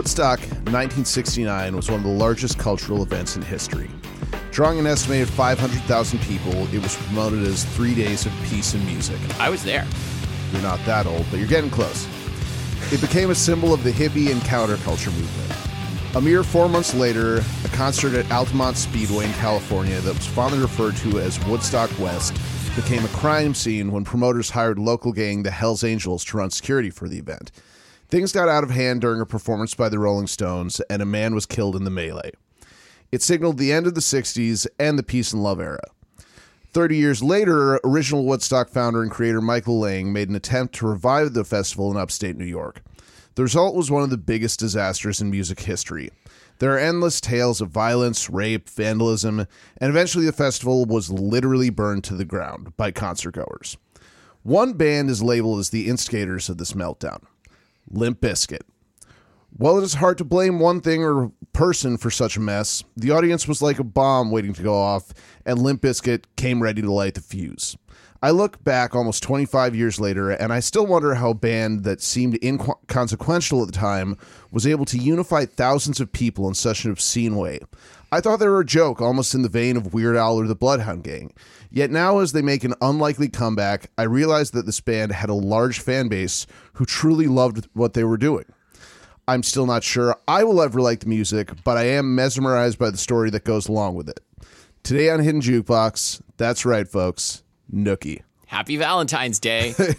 Woodstock 1969 was one of the largest cultural events in history. Drawing an estimated 500,000 people, it was promoted as three days of peace and music. I was there. You're not that old, but you're getting close. It became a symbol of the hippie and counterculture movement. A mere four months later, a concert at Altamont Speedway in California that was fondly referred to as Woodstock West became a crime scene when promoters hired local gang the Hells Angels to run security for the event. Things got out of hand during a performance by the Rolling Stones, and a man was killed in the melee. It signaled the end of the 60s and the peace and love era. 30 years later, original Woodstock founder and creator Michael Lang made an attempt to revive the festival in upstate New York. The result was one of the biggest disasters in music history. There are endless tales of violence, rape, vandalism, and eventually the festival was literally burned to the ground by concertgoers. One band is labeled as the instigators of this meltdown Limp Bizkit. While it is hard to blame one thing or person for such a mess, the audience was like a bomb waiting to go off, and Limp Bizkit came ready to light the fuse. I look back almost 25 years later, and I still wonder how a band that seemed inconsequential at the time was able to unify thousands of people in such an obscene way. I thought they were a joke, almost in the vein of Weird Al or the Bloodhound Gang. Yet now, as they make an unlikely comeback, I realize that this band had a large fan base who truly loved what they were doing. I'm still not sure I will ever like the music, but I am mesmerized by the story that goes along with it. Today on Hidden Jukebox, that's right, folks, Nookie. Happy Valentine's Day.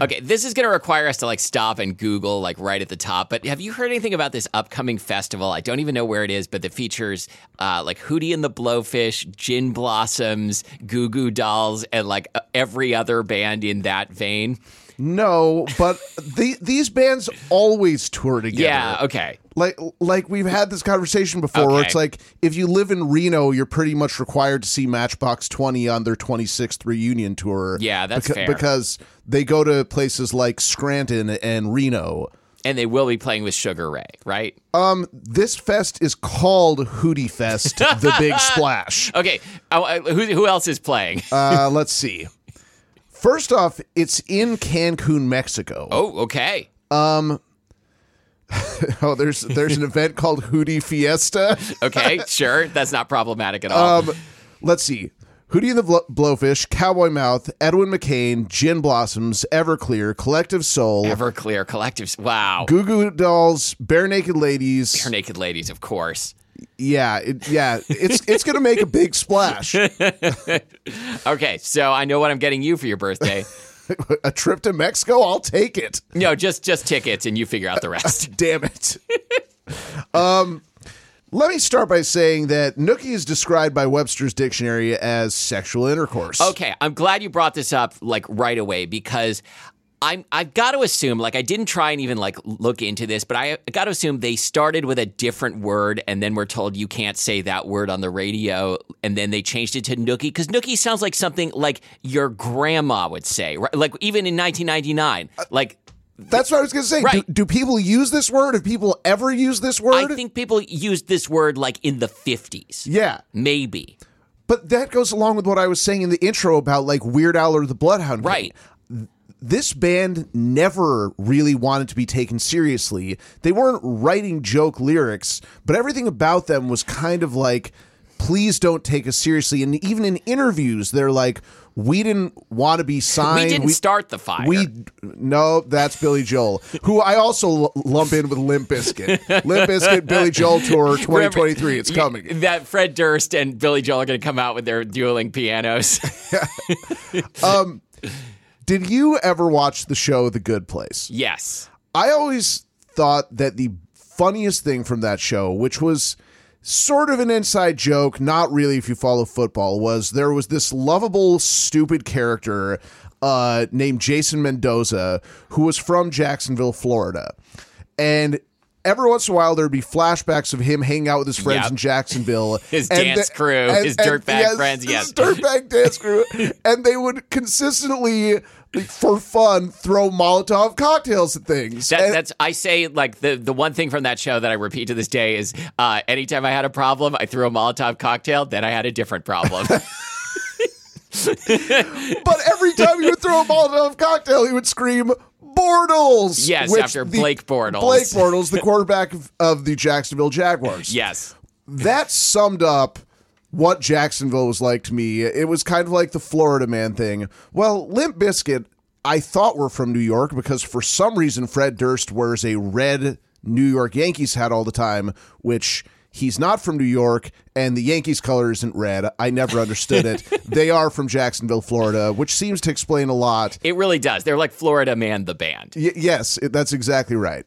okay, this is going to require us to like stop and Google like right at the top. But have you heard anything about this upcoming festival? I don't even know where it is, but that features uh, like Hootie and the Blowfish, Gin Blossoms, Goo Goo Dolls, and like every other band in that vein. No, but the, these bands always tour together. Yeah, okay. Like like we've had this conversation before okay. where it's like if you live in Reno, you're pretty much required to see Matchbox 20 on their 26th reunion tour. Yeah, that's beca- fair. Because they go to places like Scranton and Reno. And they will be playing with Sugar Ray, right? Um, this fest is called Hootie Fest, the Big Splash. Okay, uh, who, who else is playing? uh, let's see. First off, it's in Cancun, Mexico. Oh, okay. Um, oh, there's there's an event called Hootie Fiesta. okay, sure, that's not problematic at all. Um, let's see. Hootie and the Bl- Blowfish, Cowboy Mouth, Edwin McCain, Gin Blossoms, Everclear, Collective Soul, Everclear, Collective. Wow. Goo Goo Dolls, Barenaked Ladies, Barenaked Ladies, of course. Yeah, it, yeah, it's it's gonna make a big splash. okay, so I know what I'm getting you for your birthday. a trip to Mexico, I'll take it. No, just just tickets, and you figure out the rest. Damn it. um, let me start by saying that nookie is described by Webster's dictionary as sexual intercourse. Okay, I'm glad you brought this up like right away because I'm I've got to assume like I didn't try and even like look into this, but I got to assume they started with a different word and then we're told you can't say that word on the radio and then they changed it to nookie cuz nookie sounds like something like your grandma would say, right? Like even in 1999, uh, like that's what I was going to say. Right. Do, do, people use this word? Have people ever used this word? I think people used this word like in the 50s. Yeah. Maybe. But that goes along with what I was saying in the intro about like Weird Al or the Bloodhound. Right this band never really wanted to be taken seriously. They weren't writing joke lyrics, but everything about them was kind of like, please don't take us seriously. And even in interviews, they're like, we didn't want to be signed. We didn't we, start the fire. We no, that's Billy Joel, who I also lump in with Limp Bizkit. Limp Bizkit, Billy Joel tour 2023. It's coming. That Fred Durst and Billy Joel are going to come out with their dueling pianos. um, did you ever watch the show The Good Place? Yes. I always thought that the funniest thing from that show, which was sort of an inside joke, not really if you follow football, was there was this lovable, stupid character uh, named Jason Mendoza who was from Jacksonville, Florida. And every once in a while there'd be flashbacks of him hanging out with his friends yep. in Jacksonville, his dance the, crew, and, his dirtbag friends, yes, His dirtbag dance crew, and they would consistently for fun throw Molotov cocktails at things. That, that's I say like the the one thing from that show that I repeat to this day is uh, anytime I had a problem, I threw a Molotov cocktail. Then I had a different problem. but every time you would throw a Molotov cocktail, he would scream, "Boy, Bortles. Yes, after Blake Bortles. Blake Bortles, the quarterback of, of the Jacksonville Jaguars. Yes. that summed up what Jacksonville was like to me. It was kind of like the Florida man thing. Well, Limp Bizkit, I thought were from New York because for some reason Fred Durst wears a red New York Yankees hat all the time, which he's not from New York, and the Yankees color isn't red. I never understood it. they are from Jacksonville, Florida, which seems to explain a lot. It really does. They're like Florida Man, the band. Y- yes, it- that's exactly right.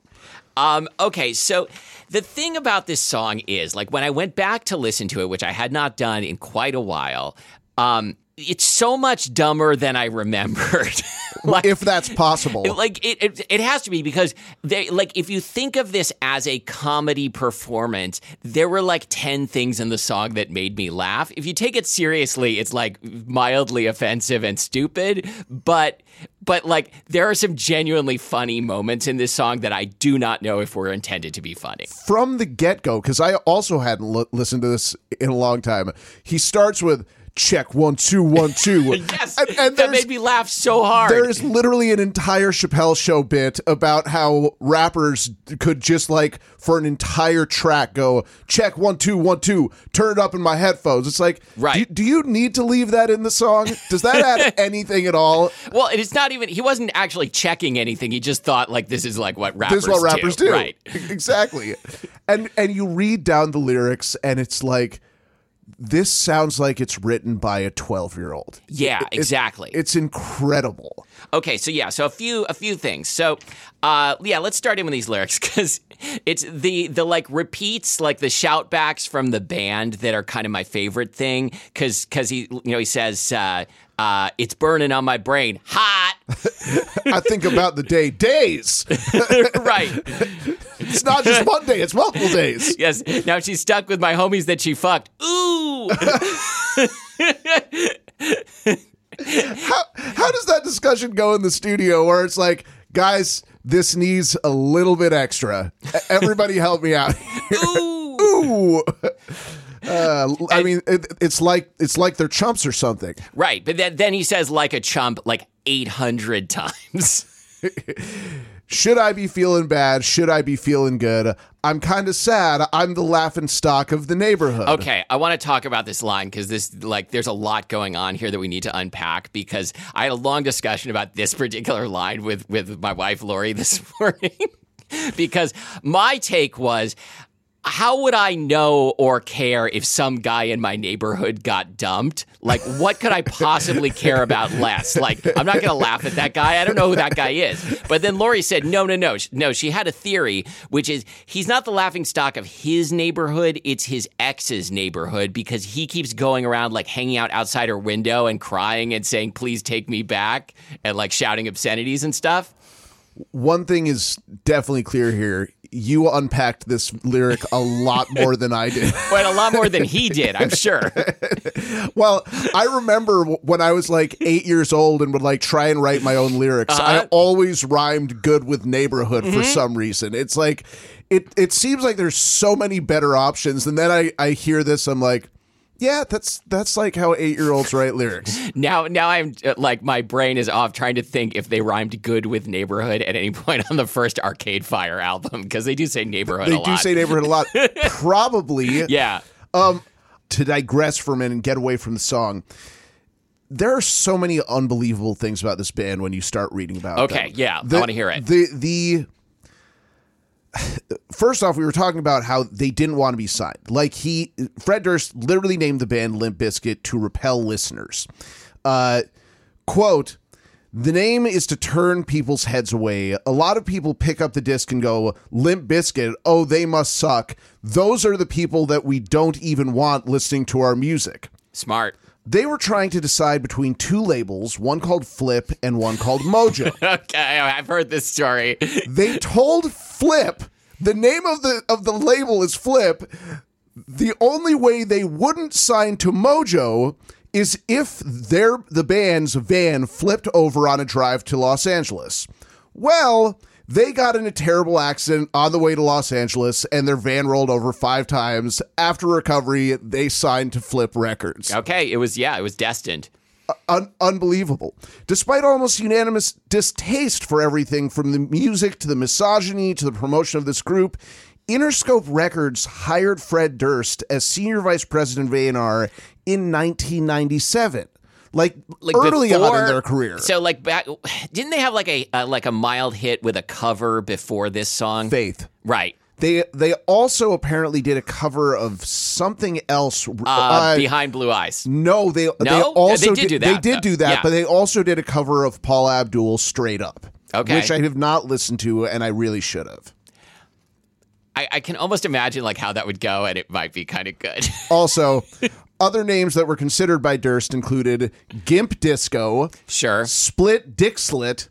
Um, okay, so the thing about this song is like when I went back to listen to it, which I had not done in quite a while, um, it's so much dumber than I remembered. like, If that's possible. like it, it, it has to be because they like if you think of this as a comedy performance, there were like ten things in the song that made me laugh. If you take it seriously, it's like mildly offensive and stupid, but but like there are some genuinely funny moments in this song that I do not know if were intended to be funny. from the get go, because I also hadn't li- listened to this in a long time. He starts with check one two one two. Yes, and, and that made me laugh so hard. there is literally an entire Chappelle show bit about how rappers could just like for an entire track go check one two one two, turn it up in my headphones. It's like, Right. Do, do you need to leave that in the song? Does that add anything at all? well, it's not even he wasn't actually checking anything. He just thought like this is like what rappers do. This is what rappers do. Right. Exactly. and and you read down the lyrics and it's like this sounds like it's written by a 12 year old. Yeah, exactly. It's incredible. Okay, so yeah, so a few a few things. So, uh, yeah, let's start in with these lyrics because it's the the like repeats, like the shoutbacks from the band that are kind of my favorite thing. Because because he you know he says uh, uh, it's burning on my brain, hot, I think about the day days. right? It's not just one day, it's multiple days. Yes. Now she's stuck with my homies that she fucked. Ooh. How, how does that discussion go in the studio where it's like, guys, this needs a little bit extra. Everybody help me out. Ooh. Ooh. Uh, I mean, it, it's like it's like they're chumps or something. Right, but then then he says like a chump like eight hundred times. Should I be feeling bad? Should I be feeling good? I'm kind of sad. I'm the laughing stock of the neighborhood. Okay, I want to talk about this line because this, like, there's a lot going on here that we need to unpack. Because I had a long discussion about this particular line with with my wife Lori this morning. because my take was. How would I know or care if some guy in my neighborhood got dumped? Like, what could I possibly care about less? Like, I'm not going to laugh at that guy. I don't know who that guy is. But then Lori said, no, no, no. No, she had a theory, which is he's not the laughing stock of his neighborhood. It's his ex's neighborhood because he keeps going around, like, hanging out outside her window and crying and saying, please take me back and, like, shouting obscenities and stuff. One thing is definitely clear here. You unpacked this lyric a lot more than I did. But a lot more than he did, I'm sure. Well, I remember when I was like eight years old and would like try and write my own lyrics. I Uh-huh. always rhymed good with neighborhood for some reason. It's like it. It seems like there's so many better options, and then I I hear this, I'm like, yeah, that's that's like how eight year olds write lyrics. Now, now I'm uh, like my brain is off trying to think if they rhymed good with neighborhood at any point on the first Arcade Fire album because they do say neighborhood. They do lot. say neighborhood a lot. Probably, yeah. Um, to digress for a minute and get away from the song, there are so many unbelievable things about this band when you start reading about. It. Okay, them. yeah, I wanna hear it. The the first off, we were talking about how they didn't want to be signed. Like he, Fred Durst, literally named the band Limp Bizkit to repel listeners. Uh, quote. The name is to turn people's heads away. A lot of people pick up the disc and go, Limp Bizkit, oh, they must suck. Those are the people that we don't even want listening to our music. Smart. They were trying to decide between two labels, one called Flip and one called Mojo. Okay, I've heard this story. they told Flip, the name of the of the label is Flip. The only way they wouldn't sign to Mojo is if their the band's van flipped over on a drive to Los Angeles. Well, they got in a terrible accident on the way to Los Angeles and their van rolled over 5 times. After recovery, they signed to Flip Records. Okay, it was yeah, it was destined. Un- unbelievable. Despite almost unanimous distaste for everything from the music to the misogyny to the promotion of this group, Interscope Records hired Fred Durst as senior vice president of A&R in 1997. Like, Like early on in their career. So like back, didn't they have like a uh, like a mild hit with a cover before this song? Faith. Right. They they also apparently did a cover of something else. Uh, Uh, behind blue eyes. no, they they also They did do They that, did do that, Yeah. but they also did a cover of Paula Abdul "Straight Up," Okay. which I have not listened to, and I really should have. I, I can almost imagine like how that would go, and it might be kind of good. Also, other names that were considered by Durst included Gimp Disco, sure. Split Dick Slit,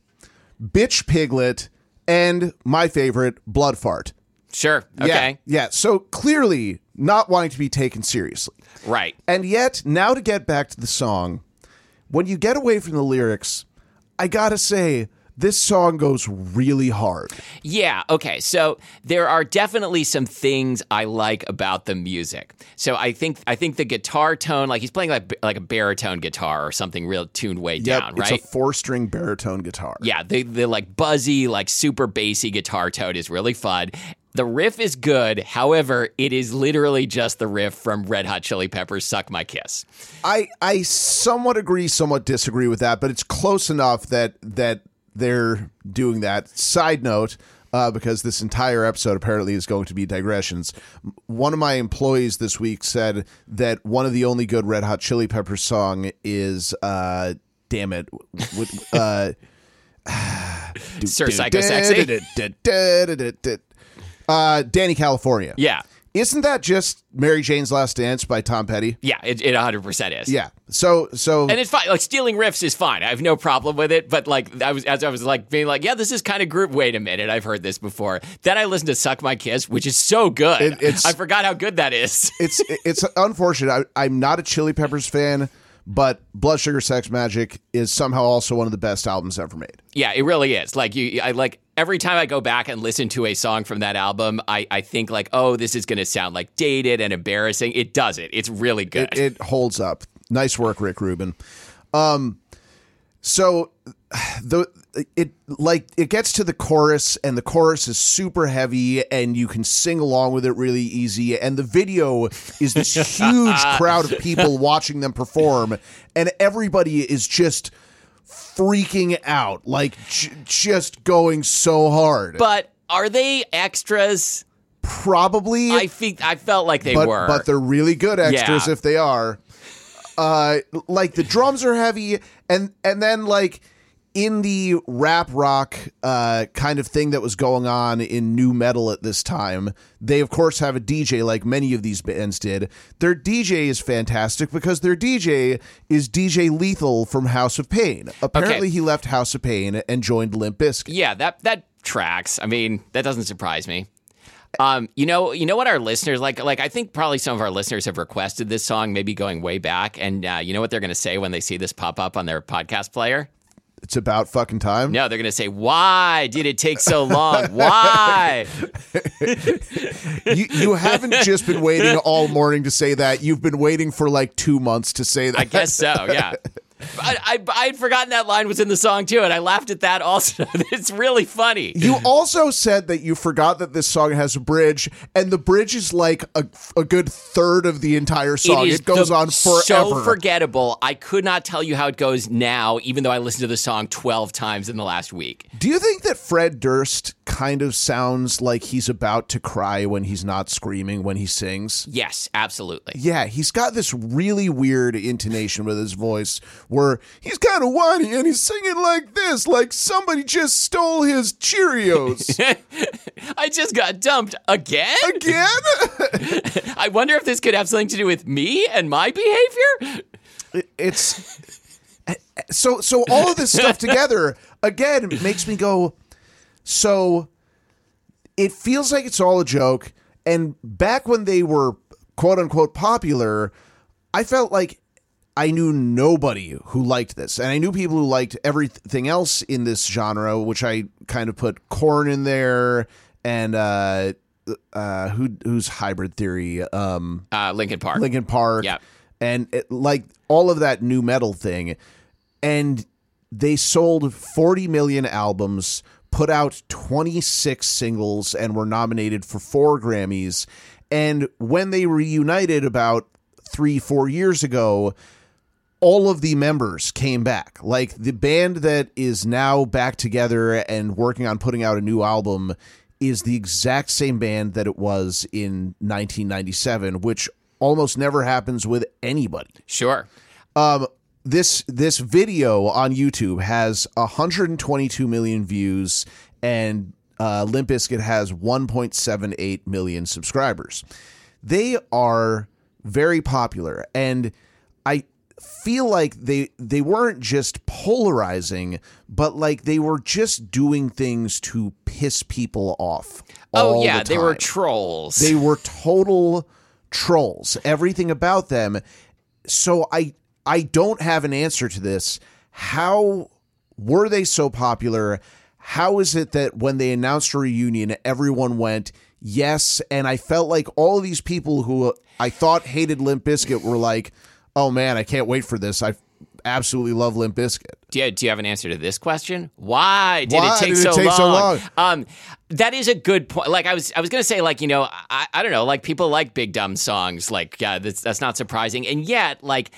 Bitch Piglet, and my favorite, Blood Fart. Sure. Okay. Yeah, yeah. So clearly not wanting to be taken seriously. Right. And yet, now to get back to the song, when you get away from the lyrics, I gotta say, this song goes really hard. Yeah, okay. So there are definitely some things I like about the music. So I think I think the guitar tone, like he's playing like like a baritone guitar or something real tuned way down, right? it's a four string baritone guitar. yeah, the the like buzzy, like super bassy guitar tone is really fun. The riff is good. However, it is literally just the riff from Red Hot Chili Peppers "Suck My Kiss." I I somewhat agree, somewhat disagree with that, but it's close enough that that they're doing that. Side note, uh, because this entire episode apparently is going to be digressions. One of my employees this week said that one of the only good Red Hot Chili Peppers song is uh, damn it, with, uh, Sir Psycho Sexy. uh, Dani California. Yeah, Isn't that just Mary Jane's Last Dance by Tom Petty? yeah, it, it 100% is. Yeah. So so And it's fine. Like stealing riffs is fine. I have no problem with it. But like I was as I was like being like, yeah, this is kind of group. Wait a minute, I've heard this before. Then I listened to "Suck My Kiss," which is so good. It- it's- I forgot how good that is. it's it's unfortunate. I, I'm not a Chili Peppers fan, but Blood Sugar Sex Magik is somehow also one of the best albums ever made. yeah, it really is. Like you, I like every time I go back and listen to a song from that album, I I think like, oh, this is going to sound like dated and embarrassing. It doesn't. It's really good. It, it holds up. Nice work, Rick Rubin. Um, so the it like it gets to the chorus and the chorus is super heavy and you can sing along with it really easy and the video is this huge crowd of people watching them perform and everybody is just freaking out like j- just going so hard but are they extras? probably I think I felt like they but were. but they're really good extras Yeah. if they are. Uh, like the drums are heavy, and and then like in the rap rock uh kind of thing that was going on in nu metal at this time, they of course have a DJ like many of these bands did. Their DJ is fantastic because their DJ is DJ Lethal from House of Pain. Apparently, he left House of Pain and joined Limp Bizkit. Yeah, that that tracks. I mean, that doesn't surprise me. Um, you know, you know what our listeners like. Like, I think probably some of our listeners have requested this song, maybe going way back. And uh, you know what they're going to say when they see this pop up on their podcast player? It's about fucking time. No, they're going to say, "Why did it take so long? Why?" you, you haven't just been waiting all morning to say that. You've been waiting for like two months to say that. I guess so. Yeah. I, I I had forgotten that line was in the song too, and I laughed at that also. it's really funny. You also said that you forgot that this song has a bridge, and the bridge is like a, a good third of the entire song. It, is goes on forever. So forgettable. I could not tell you how it goes now, even though I listened to the song 12 times in the last week. Do you think that Fred Durst kind of sounds like he's about to cry when he's not screaming when he sings? Yes, absolutely. Yeah, he's got this really weird intonation with his voice where he's kind of whiny and he's singing like this, like somebody just stole his Cheerios. I just got dumped again? Again? I wonder if this could have something to do with me and my behavior. it's so so all of this stuff together again makes me go so it feels like it's all a joke and back when they were quote unquote popular i felt like i knew nobody who liked this and i knew people who liked everything else in this genre which i kind of put Korn in there and uh uh who who's hybrid theory um Uh, Linkin Park. Linkin Park. Yep. and it, like all of that nu metal thing, and they sold 40 million albums, put out 26 singles, and were nominated for four Grammys. And when they reunited about three, four years ago, all of the members came back. Like the band that is now back together and working on putting out a new album is the exact same band that it was in 1997, which almost never happens with anybody. Sure. Um, this this video on YouTube has 122 million views, and uh, Limp Bizkit has 1.78 million subscribers. They are very popular, and feel like they they weren't just polarizing, but like they were just doing things to piss people off. Oh yeah, the they were trolls. They were total trolls. Everything about them. So I I don't have an answer to this. How were they so popular? How is it that when they announced a reunion, everyone went yes? And I felt like all of these people who I thought hated Limp Bizkit were like, "Oh man, I can't wait for this! I absolutely love Limp Bizkit." Do you, do you have an answer to this question? Why did Why it take, did it so, take long? so long? Um, that is a good point. Like I was, I was going to say, like you know, I, I don't know, like people like big dumb songs. Like yeah, that's that's not surprising, and yet like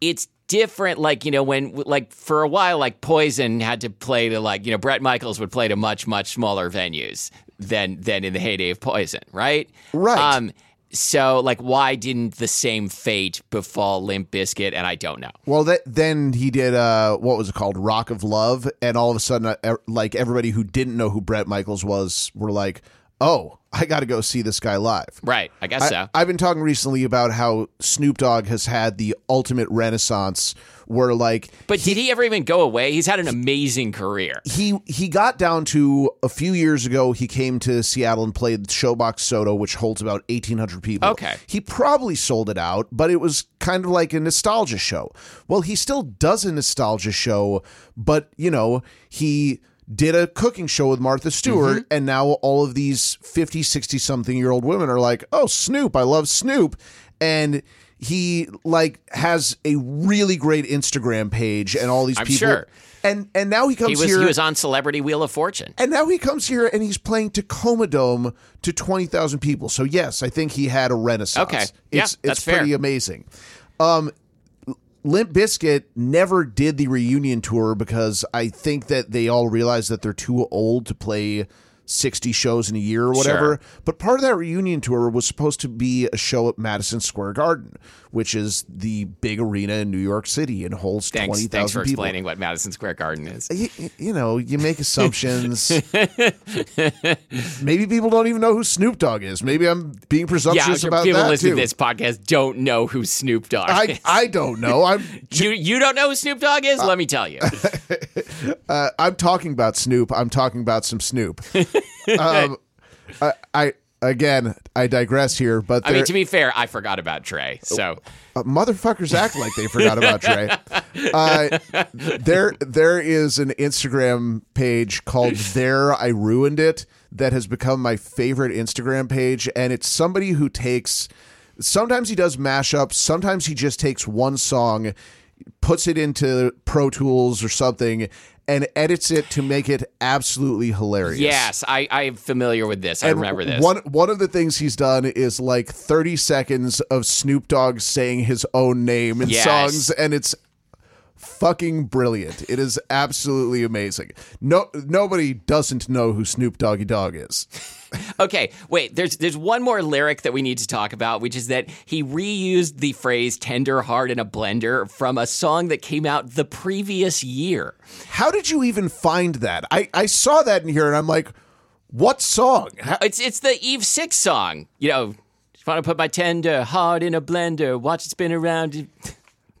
it's different. Like you know, when like for a while, like Poison had to play to like you know Bret Michaels would play to much much smaller venues than than in the heyday of Poison, right? Right. Um. So like, why didn't the same fate befall Limp Bizkit? And I don't know. Well, that, then he did uh, what was it called, Rock of Love, and all of a sudden, uh, like everybody who didn't know who Bret Michaels was were like, "Oh, I got to go see this guy live." Right. I guess so. I, have been talking recently about how Snoop Dogg has had the ultimate renaissance, where like But did he ever even go away? He's had an amazing career. he he got down to a few years ago. He came to Seattle and played Showbox SoDo, which holds about eighteen hundred people. Okay. he probably sold it out, but it was kind of like a nostalgia show. Well, he still does a nostalgia show, but you know he did a cooking show with Martha Stewart Mm-hmm. and now all of these 50 60 something year old women are like oh Snoop I love Snoop and he like has a really great Instagram page and all these I'm people sure. and and now he comes He was here he was on Celebrity Wheel of Fortune. and now he comes here and he's playing Tacoma Dome to 20,000 people. So, yes, I think he had a renaissance. Okay. Yeah, it's, that's it's fair. pretty amazing. Um, Limp Bizkit never did the reunion tour because I think that they all realized that they're too old to play 60 shows in a year or whatever. Sure. But part of that reunion tour was supposed to be a show at Madison Square Garden, which is the big arena in New York City and holds Thanks, 20,000 thanks for people. explaining what Madison Square Garden is. You, you know, you make assumptions. Maybe people don't even know who Snoop Dogg is. Maybe I'm being Yeah, presumptuous sure about people that listening too. to this podcast don't know who Snoop Dogg I is. I don't know. I'm you you don't know who Snoop Dogg is? Let me tell you. uh, I'm talking about Snoop. I'm talking about some Snoop. um, I, I again I digress here, but I mean, to be fair, I forgot about Trey. So uh, motherfuckers act like they forgot about Trey. Uh, there, there is an Instagram page called "There I Ruined It" that has become my favorite Instagram page, and it's somebody who takes. Sometimes he does mashups. Sometimes he just takes one song, puts it into Pro Tools or something, and edits it to make it absolutely hilarious. yes, I I'm familiar with this. I remember this. One one of the things he's done is like 30 seconds of Snoop Dogg saying his own name in Yes. songs, and it's fucking brilliant. It is absolutely amazing. No nobody doesn't know who Snoop Doggy Dogg is. Okay, wait. There's there's one more lyric that we need to talk about, which is that he reused the phrase "tender heart in a blender" from a song that came out the previous year. How did you even find that? I, I saw that in here and I'm like, what song? How- It's it's the Eve Six song. You know, just want to put my tender heart in a blender, watch it spin around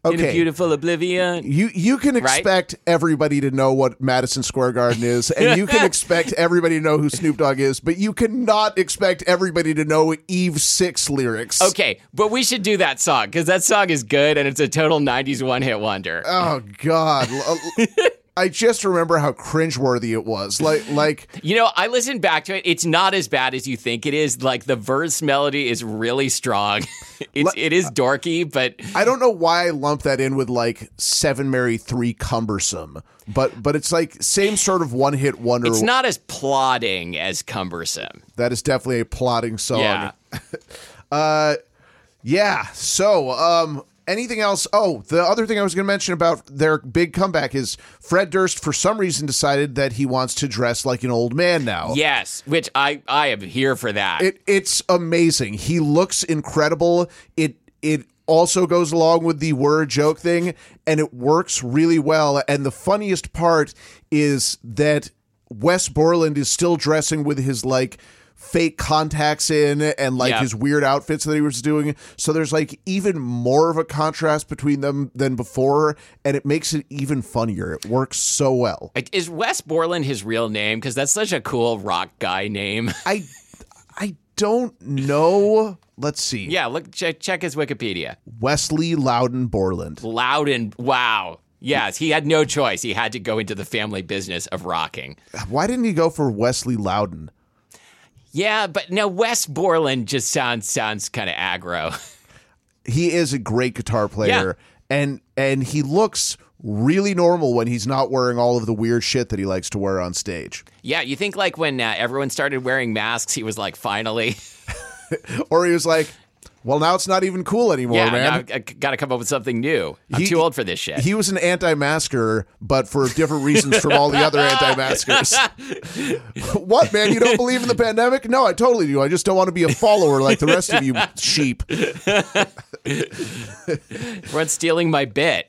in a Okay. beautiful oblivion. You you can expect everybody to know what Madison Square Garden is, and you can expect everybody to know who Snoop Dogg is, but you cannot expect everybody to know Eve Six lyrics. Okay, but we should do that song because that song is good and it's a total '90s one-hit wonder. Oh God! I just remember how cringeworthy it was. Like, like You know, I listened back to it. It's not as bad as you think it is. Like the verse melody is really strong. it's it is dorky, but I don't know why I lump that in with like Seven Mary Three Cumbersome, but but it's like same sort of one hit wonder. it's not as plodding as cumbersome. that is definitely a plodding song. Yeah. Uh, yeah. So, um, anything else? Oh, the other thing I was going to mention about their big comeback is Fred Durst, for some reason, decided that he wants to dress like an old man now. Yes, which I I am here for that. It it's amazing. He looks incredible. It it also goes along with the word joke thing, and it works really well. And the funniest part is that Wes Borland is still dressing with his like fake contacts in and like Yeah. his weird outfits that he was doing. So there's like even more of a contrast between them than before, and it makes it even funnier. It works so well. Is Wes Borland his real name? Because that's such a cool rock guy name. I I don't know. Let's see. yeah, look check, check his Wikipedia. Wesley Loudon Borland. Loudon, wow. Yes, he had no choice. He had to go into the family business of rocking. Why didn't he go for Wesley Loudon? Yeah, but now Wes Borland just sounds sounds kind of aggro. He is a great guitar player, and and he looks really normal when he's not wearing all of the weird shit that he likes to wear on stage. yeah, you think like when uh, everyone started wearing masks, he was like, finally, Or he was like, "Well, now it's not even cool anymore, yeah, man." now I, got to come up with something new. I'm He- too old for this shit. He was an anti-masker, but for different reasons from all the other anti-maskers. what, man? You don't believe in the pandemic? No, I totally do. I just don't want to be a follower like the rest of you sheep. Everyone's stealing my bit.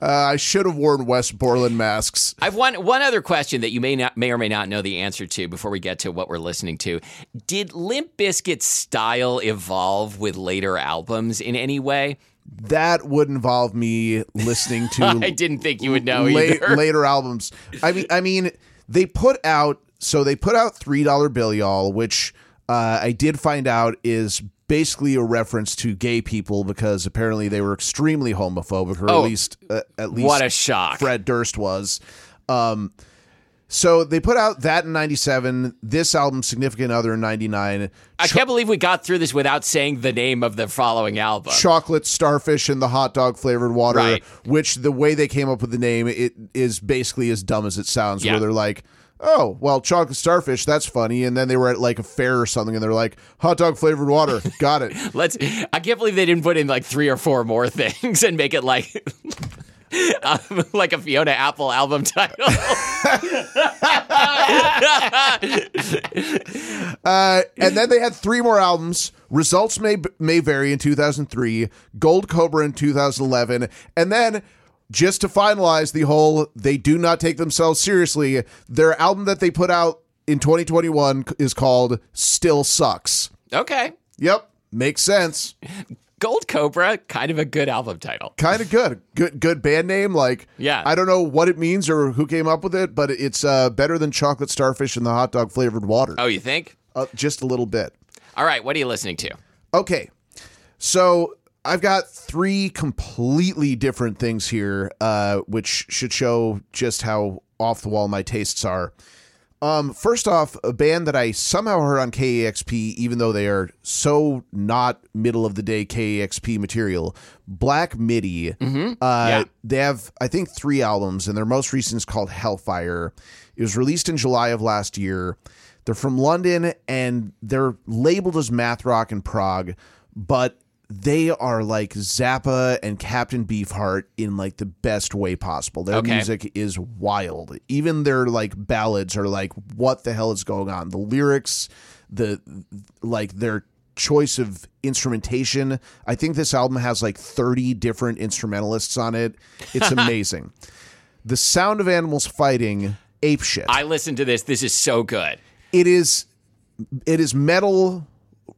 Uh, I should have worn Wes Borland masks. I've one one other question that you may not may or may not know the answer to before we get to what we're listening to. Did Limp Bizkit's style evolve with later albums in any way? That would involve me listening to I didn't think you would know either. later albums. I mean, I mean, they put out so they put out three dollar bill y'all, which uh, I did find out is basically a reference to gay people because apparently they were extremely homophobic, or Oh, at least uh, at least What a shock. Fred Durst was. Um, so they put out that in '97. This album, Significant Other, in '99. I can't believe we got through this without saying the name of the following album. chocolate starfish and the hot dog flavored water Right. which the way they came up with the name it is basically as dumb as it sounds Yeah. where they're like oh well chocolate starfish that's funny and then they were at like a fair or something and they're like hot dog flavored water got it Let's. I can't believe they didn't put in like three or four more things and make it like. Um, like a Fiona Apple album title. uh, and then they had three more albums results may may vary in 2003 gold cobra in 2011 and then just to finalize the whole they do not take themselves seriously their album that they put out in 2021 is called still sucks okay. Yep, makes sense. Gold Cobra, kind of a good album title. Kind of good. Good good band name like Yeah. I don't know what it means or who came up with it, but it's uh, better than chocolate starfish and the hot dog flavored water. Oh, you think? Uh, just a little bit. All right, what are you listening to? Okay. So, I've got three completely different things here uh, which should show just how off the wall my tastes are. Um, first off, a band that I somehow heard on KEXP, even though they are so not middle of the day KEXP material, Black MIDI. Uh, Yeah. They have, I think, three albums, and their most recent is called Hellfire. It was released in July of last year. They're from London, and they're labeled as math rock in prog, but they are like Zappa and Captain Beefheart in like the best way possible. Their Okay. music is wild. Even their like ballads are like, what the hell is going on? The lyrics, the like their choice of instrumentation. I think this album has like 30 different instrumentalists on it. It's amazing. the sound of animals fighting ape shit. I listened to this. This is so good. it is it is metal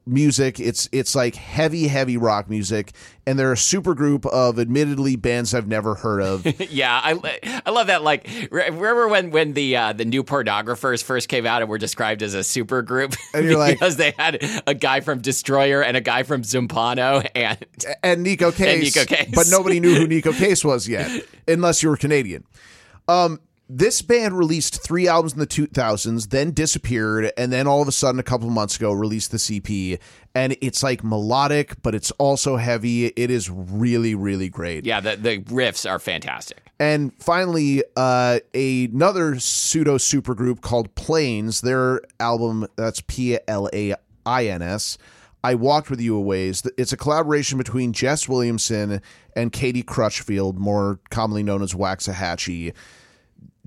music. It's it's like heavy, heavy rock music, and they're a super group of admittedly bands I've never heard of. yeah, I, I love that. Like, remember when when the uh, the new pornographers first came out and were described as a super group? And you're like, because they had a guy from Destroyer and a guy from Zumpano and and Neko Case, Neko Case. but nobody knew who Neko Case was yet, unless you were Canadian. Um, this band released three albums in the 2000s, then disappeared, and then all of a sudden, a couple of months ago, released the CP. And it's like melodic, but it's also heavy. It is really, really great. yeah, the the riffs are fantastic. And finally, uh, another pseudo supergroup called Plains, their album, that's P L A I N S. I Walked With You a Ways. It's a collaboration between Jess Williamson and Katie Crutchfield, more commonly known as Waxahatchee.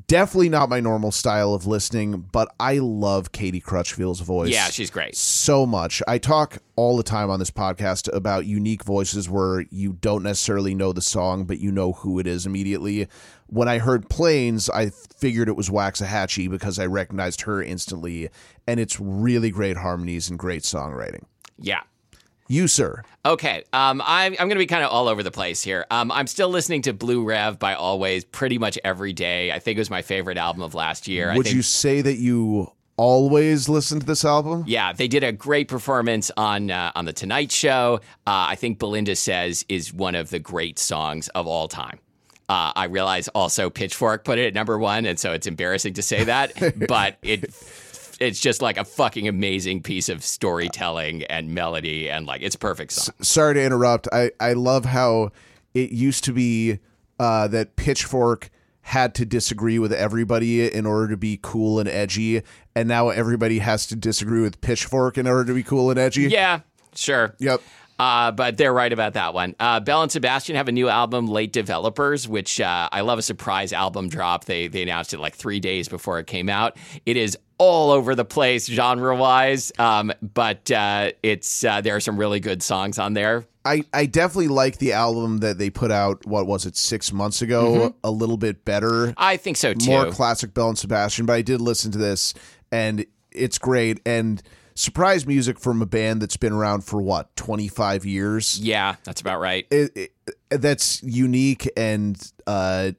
Definitely not my normal style of listening, but I love Katie Crutchfield's voice Yeah, she's great. so much. I talk all the time on this podcast about unique voices where you don't necessarily know the song, but you know who it is immediately. When I heard Plains, I figured it was Waxahatchee because I recognized her instantly, and it's really great harmonies and great songwriting. Yeah. You, sir. Okay, um, I'm, I'm going to be kind of all over the place here. Um, I'm still listening to Blue Rev by Alvvays pretty much every day. I think it was my favorite album of last year. I Would think, you say that you always listen to this album? Yeah, they did a great performance on uh, on the Tonight Show. Uh, I think Belinda says is one of the great songs of all time. Uh, I realize also Pitchfork put it at number one, and so it's embarrassing to say that, but it it's just like a fucking amazing piece of storytelling and melody, and like it's perfect song. sorry to interrupt. I, I love how it used to be uh, that Pitchfork had to disagree with everybody in order to be cool and edgy, and now everybody has to disagree with Pitchfork in order to be cool and edgy. Yeah, sure. Yep. Uh, but they're right about that one. Uh, Belle and Sebastian have a new album, Late Developers, which uh, I love a surprise album drop. They they announced it like three days before it came out. It is all over the place genre wise, um, but uh, it's uh, there are some really good songs on there. I, I definitely like the album that they put out, what was it, six months ago, a little bit better. I think so too. More classic Belle and Sebastian, but I did listen to this and it's great. And surprise music from a band that's been around for what, 25 years? yeah, that's about right. it, it, that's unique and uh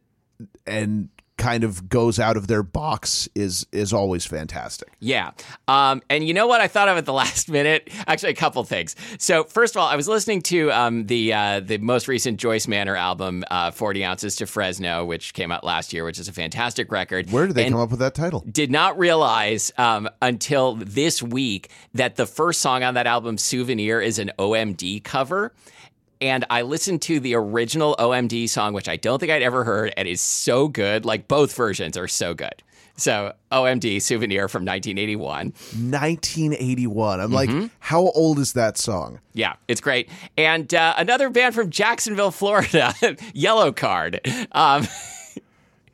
and kind of goes out of their box is is always fantastic. Yeah. Um, and you know what I thought of at the last minute? Actually, a couple things. So first of all, I was listening to um, the uh, the most recent Joyce Manor album, uh, 40 Ounces to Fresno, which came out last year, which is a fantastic record. Where did they come up with that title? Did not realize um, until this week that the first song on that album, Souvenir, is an OMD cover. And I listened to the original OMD song, which I don't think I'd ever heard, and is so good. Like both versions are so good. So OMD Souvenir from 1981. 1981. I'm Mm-hmm. like, how old is that song? Yeah, it's great. And uh, another band from Jacksonville, Florida, Yellowcard. Um,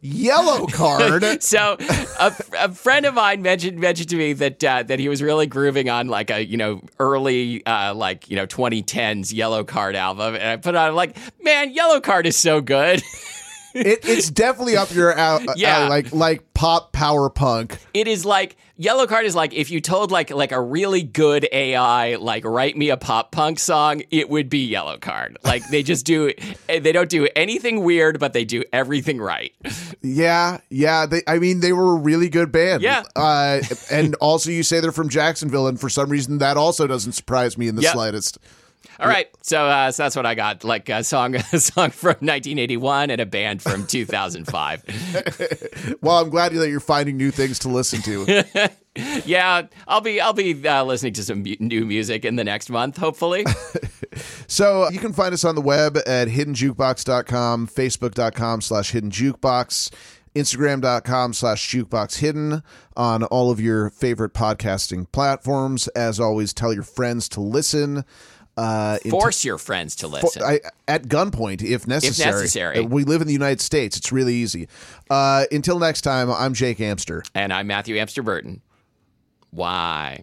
Yellow Card. so a, a friend of mine mentioned mentioned to me that uh, that he was really grooving on like a you know early uh, like you know 2010s Yellowcard album, and I put on I'm like man, Yellowcard is so good. it, it's definitely up your alley, Yeah. like like pop power punk. it is like Yellowcard is like if you told like like a really good AI like write me a pop punk song, it would be Yellowcard. Like they just do they don't do anything weird, but they do everything right. Yeah, yeah. They, I mean, they were a really good band. Yeah. Uh, and also, you say they're from Jacksonville, and for some reason, that also doesn't surprise me in the Yep. slightest. All right, so, uh, so that's what I got. Like a song, a song from 1981 and a band from 2005. Well, I'm glad that you're finding new things to listen to. yeah, I'll be I'll be uh, listening to some new music in the next month, hopefully. so you can find us on the web at hiddenjukebox.com, facebook.com slash hiddenjukebox, instagram.com slash jukebox hidden on all of your favorite podcasting platforms. As always, tell your friends to listen. Uh, Force your friends to listen. I, at gunpoint if necessary. necessary. We live in the United States. It's really easy. Uh, until next time, I'm Jake Amster. and I'm Matthew Amster Burton. Why?